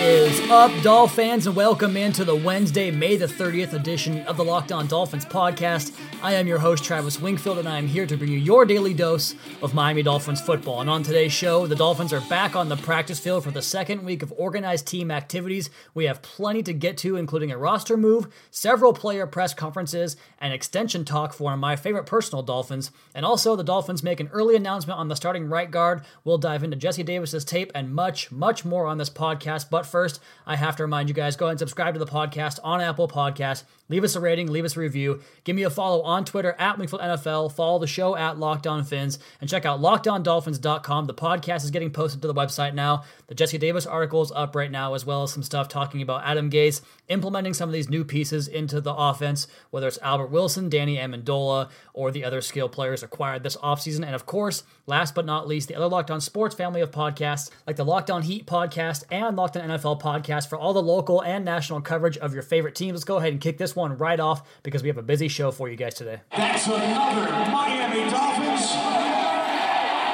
is up, Doll fans, and welcome into the Wednesday, May the 30th edition of the Locked On Dolphins podcast. I am your host, Travis Wingfield, and I am here to bring you your daily dose of Miami Dolphins football. And on today's show, the Dolphins are back on the practice field for the second week of organized team activities. We have plenty to get to, including a roster move, several player press conferences, and extension talk for one of my favorite personal Dolphins. And also, the Dolphins make an early announcement on the starting right guard. We'll dive into Jesse Davis's tape and much, much more on this podcast. But first, I have to remind you guys go ahead and subscribe to the podcast on Apple Podcasts. Leave us a rating, leave us a review. Give me a follow on Twitter at Wingfield NFL. Follow the show at Locked On Fins and check out LockedOnDolphins.com. The podcast is getting posted to the website now. The Jesse Davis article is up right now, as well as some stuff talking about Adam Gase implementing some of these new pieces into the offense, whether it's Albert Wilson, Danny Amendola, or the other skill players acquired this offseason. And of course, last but not least, the other Locked On Sports family of podcasts, like the Locked On Heat podcast and Locked On NFL podcast for all the local and national coverage of your favorite teams. Let's go ahead and kick this one right off because we have a busy show for you guys today. That's another Miami Dolphins.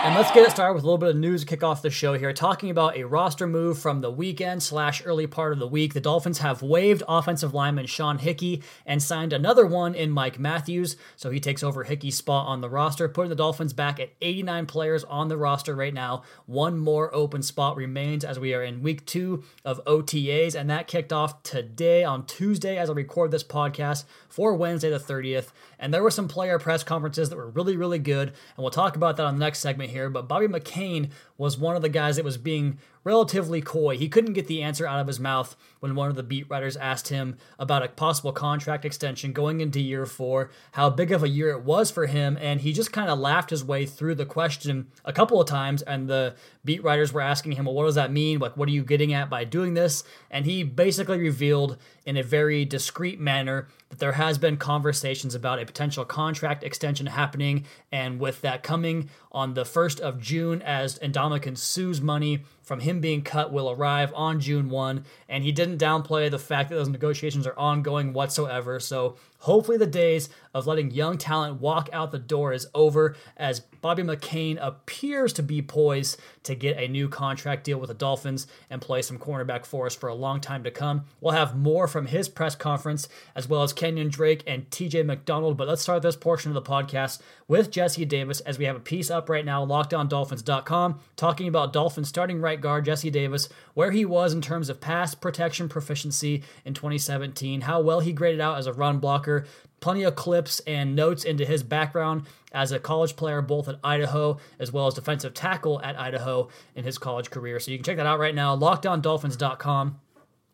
And let's get it started with a little bit of news to kick off the show here. Talking about a roster move from the weekend slash early part of the week. The Dolphins have waived offensive lineman Sean Hickey and signed another one in Mike Matthews. So he takes over Hickey's spot on the roster, putting the Dolphins back at 89 players on the roster right now. One more open spot remains as we are in week two of OTAs, and that kicked off today on Tuesday as I record this podcast for Wednesday the 30th. And there were some player press conferences that were really, really good. And we'll talk about that on the next segment here. But Bobby McCain was one of the guys that was being relatively coy. He couldn't get the answer out of his mouth when one of the beat writers asked him about a possible contract extension going into year four, how big of a year it was for him, and he just kind of laughed his way through the question a couple of times. And the beat writers were asking him, Well, what does that mean? Like, what are you getting at by doing this? And he basically revealed in a very discreet manner that there has been conversations about a potential contract extension happening, and with that coming on the 1st of June as Ndamukong Suh's money from him being cut will arrive on June 1, and he didn't downplay the fact that those negotiations are ongoing whatsoever. So hopefully the days of letting young talent walk out the door is over as Bobby McCain appears to be poised to get a new contract deal with the Dolphins and play some cornerback for us for a long time to come. We'll have more from his press conference as well as Kenyan Drake and TJ McDonald, but let's start this portion of the podcast with Jesse Davis as we have a piece up right now, lockedondolphins.com, talking about Dolphins starting right guard Jesse Davis, where he was in terms of pass protection proficiency in 2017, how well he graded out as a run blocker, plenty of clips and notes into his background as a college player, both at Idaho as well as defensive tackle at Idaho in his college career. So you can check that out right now, lockedondolphins.com.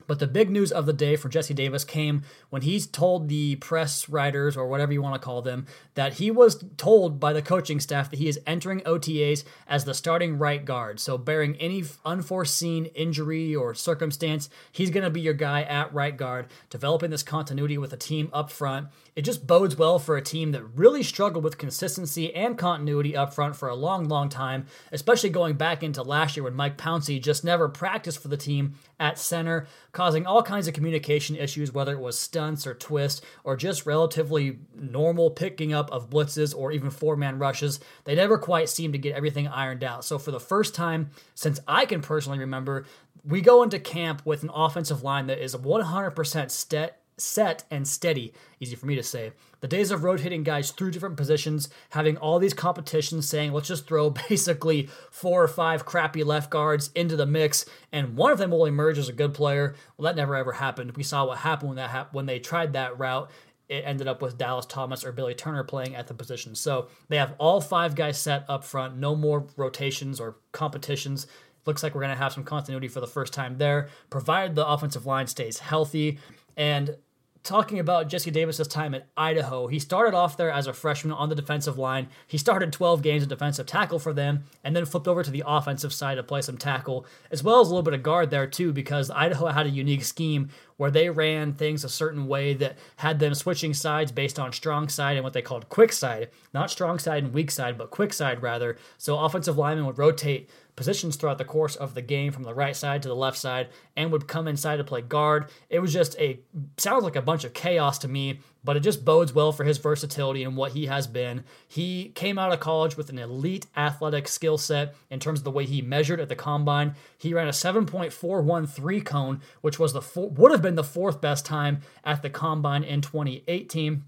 But the big news of the day for Jesse Davis came when he's told the press writers, or whatever you want to call them, that he was told by the coaching staff that he is entering OTAs as the starting right guard. So, bearing any unforeseen injury or circumstance, he's going to be your guy at right guard, developing this continuity with the team up front. It just bodes well for a team that really struggled with consistency and continuity up front for a long, long time, especially going back into last year when Mike Pouncey just never practiced for the team at center, causing all kinds of communication issues, whether it was stunts or twists or just relatively normal picking up of blitzes or even four man rushes. They never quite seemed to get everything ironed out. So, for the first time since I can personally remember, we go into camp with an offensive line that is 100% set set and steady. Easy for me to say. The days of rotating guys through different positions, having all these competitions saying, let's just throw basically four or five crappy left guards into the mix, and one of them will emerge as a good player. Well, that never ever happened. We saw what happened when that hap- when they tried that route it ended up with Dallas Thomas or Billy Turner playing at the position. So they have all five guys set up front, no more rotations or competitions. Looks like we're going to have some continuity for the first time there, provided the offensive line stays healthy. And talking about Jesse Davis's time at Idaho, he started off there as a freshman on the defensive line. He started 12 games at defensive tackle for them and then flipped over to the offensive side to play some tackle, as well as a little bit of guard there too, because Idaho had a unique scheme where they ran things a certain way that had them switching sides based on strong side and what they called quick side. Not strong side and weak side, but quick side rather. So offensive linemen would rotate positions throughout the course of the game from the right side to the left side and would come inside to play guard. It was just a sounds like a bunch of chaos to me, but it just bodes well for his versatility and what he has been. He came out of college with an elite athletic skill set in terms of the way he measured at the combine. He ran a 7.413 cone, which was the four, would have been the fourth best time at the combine in 2018.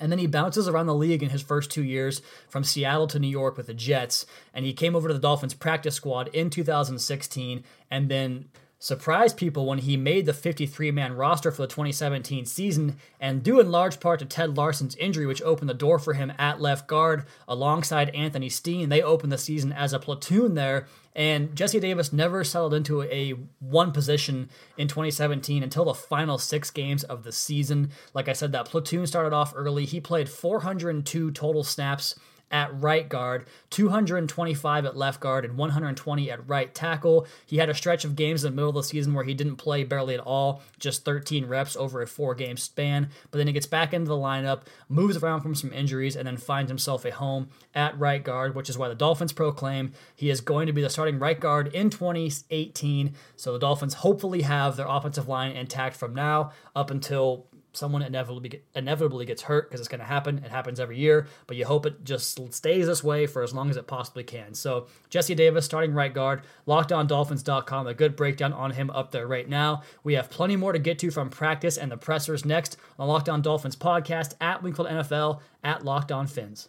And then he bounces around the league in his first two years from Seattle to New York with the Jets. And he came over to the Dolphins practice squad in 2016 and then surprised people when he made the 53 man roster for the 2017 season, and due in large part to Ted Larsen's injury, which opened the door for him at left guard alongside Anthony Steen. They opened the season as a platoon there, and Jesse Davis never settled into a one position in 2017 until the final six games of the season. Like I said, that platoon started off early. He played 402 total snaps at right guard, 225 at left guard, and 120 at right tackle. He had a stretch of games in the middle of the season where he didn't play barely at all, just 13 reps over a four game span. But then he gets back into the lineup, moves around from some injuries, and then finds himself a home at right guard, which is why the Dolphins proclaim he is going to be the starting right guard in 2018. So the Dolphins hopefully have their offensive line intact from now up until someone inevitably inevitably gets hurt because it's going to happen. It happens every year, but you hope it just stays this way for as long as it possibly can. So Jesse Davis, starting right guard, LockedOnDolphins.com, a good breakdown on him up there right now. We have plenty more to get to from practice and the pressers next on Locked On Dolphins podcast at Wingfield NFL at Locked On Fins.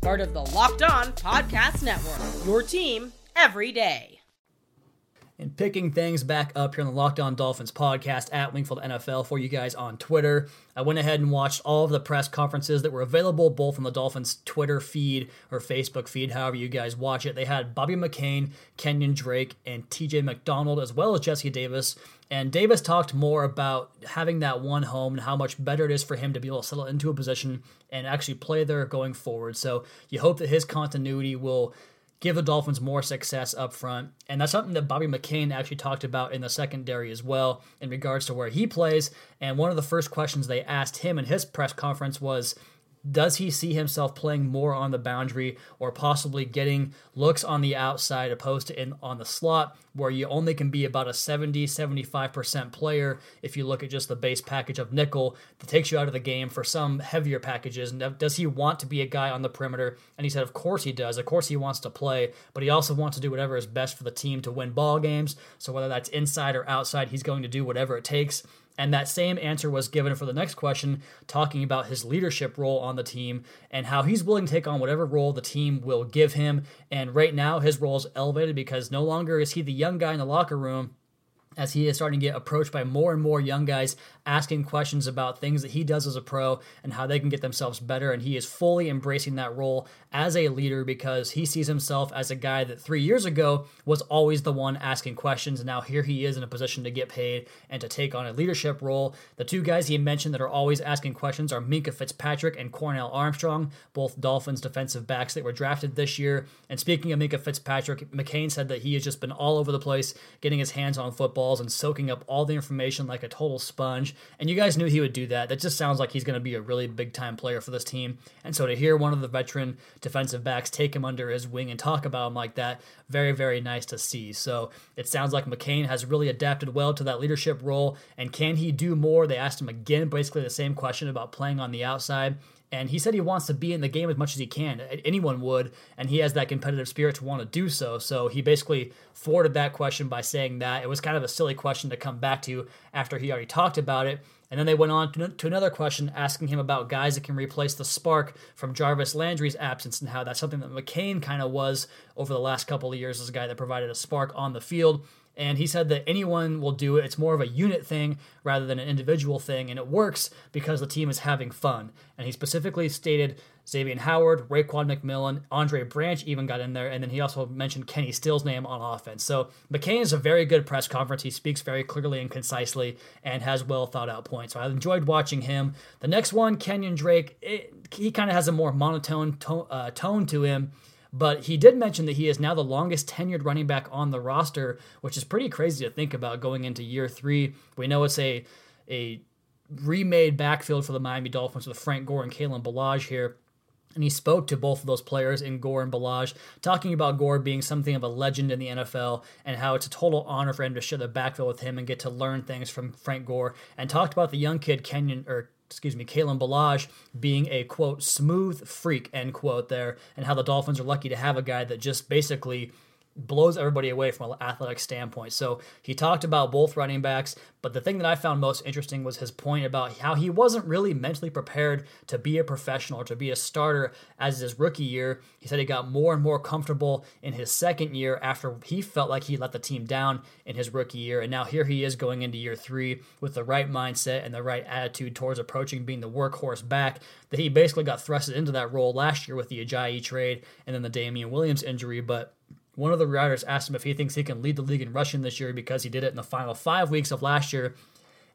part of the Locked On Podcast Network. Your team every day. And picking things back up here on the Locked On Dolphins podcast at Wingfield NFL for you guys on Twitter. I went ahead and watched all of the press conferences that were available both on the Dolphins Twitter feed or Facebook feed, however you guys watch it. They had Bobby McCain, Kenyan Drake, and TJ McDonald, as well as Jesse Davis. And Davis talked more about having that one home and how much better it is for him to be able to settle into a position and actually play there going forward. So you hope that his continuity will give the Dolphins more success up front. And that's something that Bobby McCain actually talked about in the secondary as well in regards to where he plays. And one of the first questions they asked him in his press conference was, does he see himself playing more on the boundary or possibly getting looks on the outside opposed to in on the slot where you only can be about a 70 75% player? If you look at just the base package of nickel that takes you out of the game for some heavier packages. And does he want to be a guy on the perimeter? And he said of course he does. Of course he wants to play but he also wants to do whatever is best for the team to win ball games. So whether that's inside or outside he's going to do whatever it takes and that same answer was given for the next question, talking about his leadership role on the team and how he's willing to take on whatever role the team will give him. And right now, his role is elevated because no longer is he the young guy in the locker room as he is starting to get approached by more and more young guys asking questions about things that he does as a pro and how they can get themselves better. And he is fully embracing that role as a leader because he sees himself as a guy that three years ago was always the one asking questions. And now here he is in a position to get paid and to take on a leadership role. The two guys he mentioned that are always asking questions are Minkah Fitzpatrick and Cornell Armstrong, both Dolphins defensive backs that were drafted this year. And speaking of Minkah Fitzpatrick, McCain said that he has just been all over the place getting his hands on footballs and soaking up all the information like a total sponge. And you guys knew he would do that. That just sounds like he's going to be a really big time player for this team. And so to hear one of the veteran defensive backs take him under his wing and talk about him like that, very, very nice to see. So it sounds like McCain has really adapted well to that leadership role. And can he do more? They asked him again, basically the same question about playing on the outside. And he said he wants to be in the game as much as he can. Anyone would, and he has that competitive spirit to want to do so. So he basically forwarded that question by saying that it was kind of a silly question to come back to after he already talked about it. And then they went on to, another question asking him about guys that can replace the spark from Jarvis Landry's absence and how that's something that McCain kind of was over the last couple of years as a guy that provided a spark on the field. And he said that anyone will do it. It's more of a unit thing rather than an individual thing. And it works because the team is having fun. And he specifically stated Xavier Howard, Raekwon McMillan, Andre Branch even got in there. And then he also mentioned Kenny Stills' name on offense. So McCain is a very good press conference. He speaks very clearly and concisely and has well thought out points. So I enjoyed watching him. The next one, Kenyan Drake, it, he kind of has a more monotone tone, uh, tone to him. But he did mention that he is now the longest tenured running back on the roster, which is pretty crazy to think about going into year three. We know it's a a remade backfield for the Miami Dolphins with Frank Gore and Kalen Ballage here. And he spoke to both of those players in Gore and Ballage, talking about Gore being something of a legend in the NFL and how it's a total honor for him to share the backfield with him and get to learn things from Frank Gore. And talked about the young kid Kenyan or excuse me, Kalen Ballage being a quote smooth freak end quote there, and how the Dolphins are lucky to have a guy that just basically blows everybody away from an athletic standpoint. So he talked about both running backs, but the thing that I found most interesting was his point about how he wasn't really mentally prepared to be a professional or to be a starter as his rookie year. He said he got more and more comfortable in his second year after he felt like he let the team down in his rookie year. And now here he is going into year three with the right mindset and the right attitude towards approaching being the workhorse back that he basically got thrusted into that role last year with the Ajayi trade and then the Damien Williams injury. But one of the writers asked him if he thinks he can lead the league in rushing this year because he did it in the final five weeks of last year.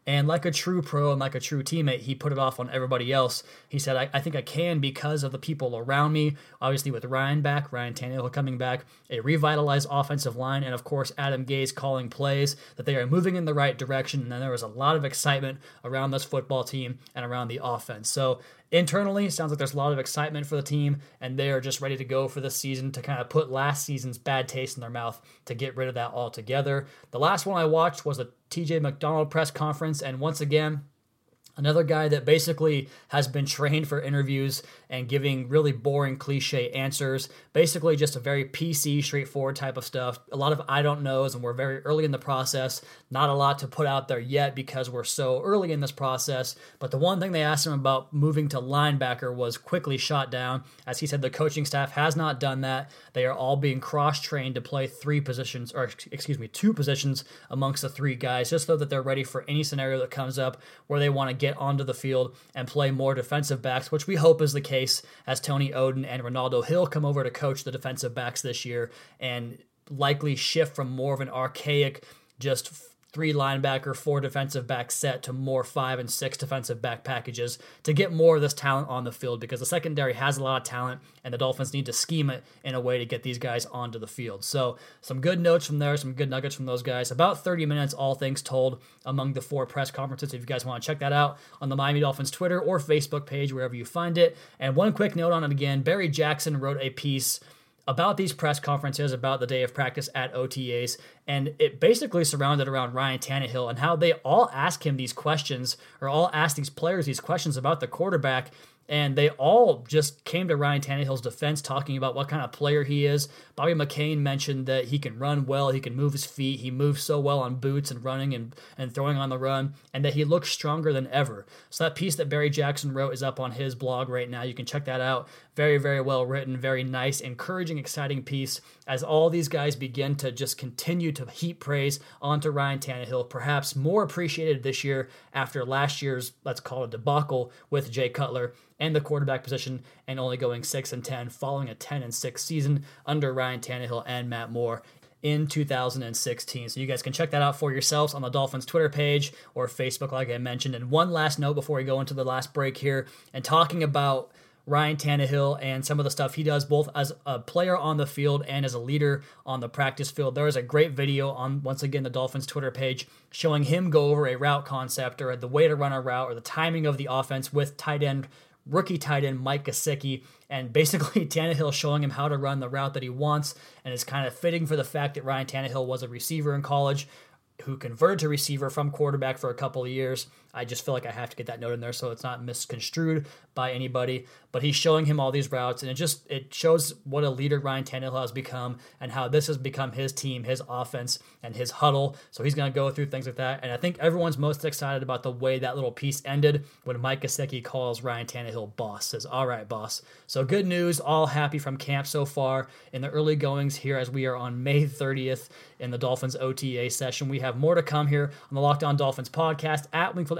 And like a true pro and like a true teammate, he put it off on everybody else. He said, I, I, think I can because of the people around me. Obviously, with Ryan back, Ryan Tannehill coming back, a revitalized offensive line, and of course, Adam Gase calling plays, that they are moving in the right direction. And then there was a lot of excitement around this football team and around the offense. So Internally, sounds like there's a lot of excitement for the team, and they are just ready to go for this season to kind of put last season's bad taste in their mouth to get rid of that altogether. The last one I watched was the TJ McDonald press conference, and once again, Another guy that basically has been trained for interviews and giving really boring cliche answers. Basically, just a very PC, straightforward type of stuff. A lot of I don't knows, and we're very early in the process. Not a lot to put out there yet because we're so early in this process. But the one thing they asked him about moving to linebacker was quickly shot down. As he said, the coaching staff has not done that. They are all being cross trained to play three positions, or excuse me, two positions amongst the three guys, just so that they're ready for any scenario that comes up where they want to get get onto the field and play more defensive backs, which we hope is the case as Tony Oden and Renaldo Hill come over to coach the defensive backs this year and likely shift from more of an archaic, just three linebacker, four defensive back set to more five and six defensive back packages to get more of this talent on the field because the secondary has a lot of talent and the Dolphins need to scheme it in a way to get these guys onto the field. So, some good notes from there, some good nuggets from those guys. About 30 minutes, all things told, among the four press conferences. If you guys want to check that out on the Miami Dolphins Twitter or Facebook page, wherever you find it. And one quick note on it again Barry Jackson wrote a piece about these press conferences, about the day of practice at OTAs, and it basically surrounded around Ryan Tannehill and how they all ask him these questions or all ask these players these questions about the quarterback. And they all just came to Ryan Tannehill's defense talking about what kind of player he is. Bobby McCain mentioned that he can run well, he can move his feet, he moves so well on boots and running and, and throwing on the run, and that he looks stronger than ever. So that piece that Barry Jackson wrote is up on his blog right now. You can check that out. Very, very well written, very nice, encouraging, exciting piece as all these guys begin to just continue to heap praise onto Ryan Tannehill, perhaps more appreciated this year after last year's, let's call it debacle with Jay Cutler and the quarterback position and only going 6 and 10 following a 10 and 6 season under Ryan Tannehill and Matt Moore in 2016. So you guys can check that out for yourselves on the Dolphins Twitter page or Facebook, like I mentioned. And one last note before we go into the last break here and talking about Ryan Tannehill and some of the stuff he does both as a player on the field and as a leader on the practice field. There is a great video on once again the Dolphins Twitter page showing him go over a route concept or the way to run a route or the timing of the offense with tight end rookie tight end Mike Gesicki, and basically Tannehill showing him how to run the route that he wants, and it's kind of fitting for the fact that Ryan Tannehill was a receiver in college who converted to receiver from quarterback for a couple of years. I just feel like I have to get that note in there so it's not misconstrued by anybody. But he's showing him all these routes, and it just it shows what a leader Ryan Tannehill has become and how this has become his team, his offense, and his huddle. So he's going to go through things like that. And I think everyone's most excited about the way that little piece ended when Mike Gesicki calls Ryan Tannehill boss. Says, "All right, boss." So good news, all happy from camp so far in the early goings here as we are on May 30th in the Dolphins OTA session. We have more to come here on the Locked On Dolphins podcast at Wingfield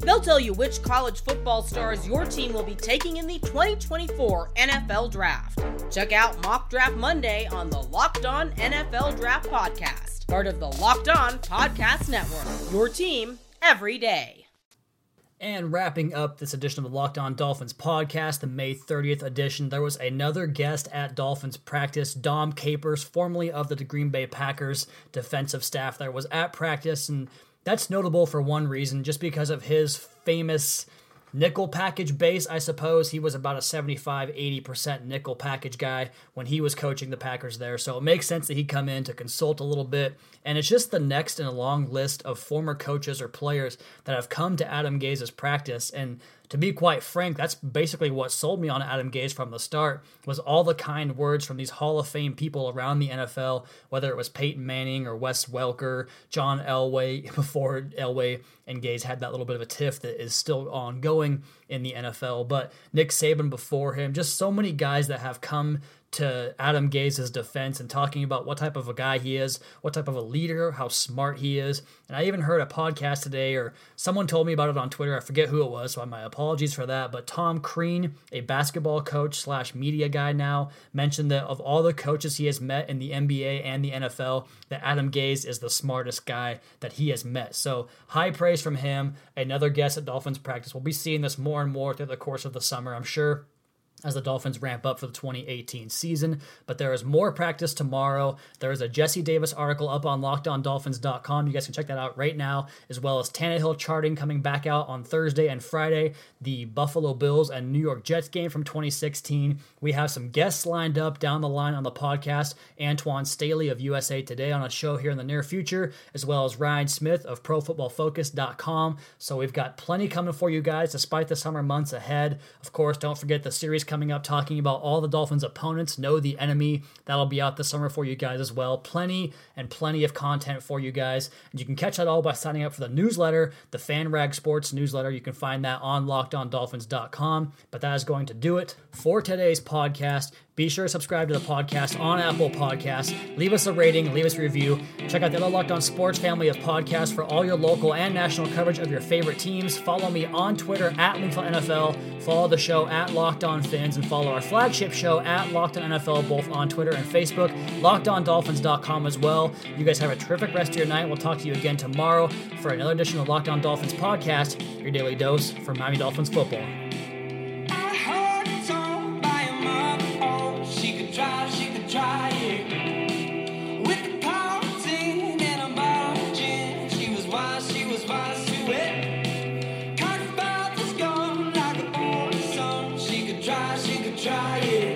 They'll tell you which college football stars your team will be taking in the 2024 NFL Draft. Check out Mock Draft Monday on the Locked On NFL Draft Podcast, part of the Locked On Podcast Network. Your team every day. And wrapping up this edition of the Locked On Dolphins podcast, the May 30th edition, there was another guest at Dolphins practice, Dom Capers, formerly of the Green Bay Packers defensive staff, there was at practice, and that's notable for one reason, just because of his famous nickel package base, I suppose. He was about a 75 80% nickel package guy when he was coaching the Packers there. So it makes sense that he'd come in to consult a little bit. And it's just the next in a long list of former coaches or players that have come to Adam Gase's practice. And to be quite frank, that's basically what sold me on Adam Gase from the start was all the kind words from these Hall of Fame people around the NFL, whether it was Peyton Manning or Wes Welker, John Elway, before Elway and Gase had that little bit of a tiff that is still ongoing in the NFL, but Nick Saban before him, just so many guys that have come to Adam Gase's defense and talking about what type of a guy he is, what type of a leader, how smart he is. And I even heard a podcast today, or someone told me about it on Twitter. I forget who it was, so my apologies for that. But Tom Crean, a basketball coach slash media guy now, mentioned that of all the coaches he has met in the NBA and the NFL, that Adam Gase is the smartest guy that he has met. So high praise from him. Another guest at Dolphins practice. We'll be seeing this more and more through the course of the summer, I'm sure as the Dolphins ramp up for the 2018 season. But there is more practice tomorrow. There is a Jesse Davis article up on lockedondolphins.com. You guys can check that out right now, as well as Tannehill charting coming back out on Thursday and Friday, the Buffalo Bills and New York Jets game from 2016. We have some guests lined up down the line on the podcast. Antoine Staley of USA Today on a show here in the near future, as well as Ryan Smith of ProFootballFocus.com. So we've got plenty coming for you guys despite the summer months ahead. Of course, don't forget the series coming coming up talking about all the Dolphins' opponents. Know the enemy. That'll be out this summer for you guys as well. Plenty and plenty of content for you guys. And you can catch that all by signing up for the newsletter, the FanRag Sports newsletter. You can find that on lockedondolphins.com. But that is going to do it for today's podcast. Be sure to subscribe to the podcast on Apple Podcasts. Leave us a rating, leave us a review. Check out the other Locked On Sports family of podcasts for all your local and national coverage of your favorite teams. Follow me on Twitter at NFL. Follow the show at Locked On Fins and follow our flagship show at Locked On NFL both on Twitter and Facebook. LockedOnDolphins.com as well. You guys have a terrific rest of your night. We'll talk to you again tomorrow for another edition of Locked On Dolphins podcast, your daily dose for Miami Dolphins football. Hey,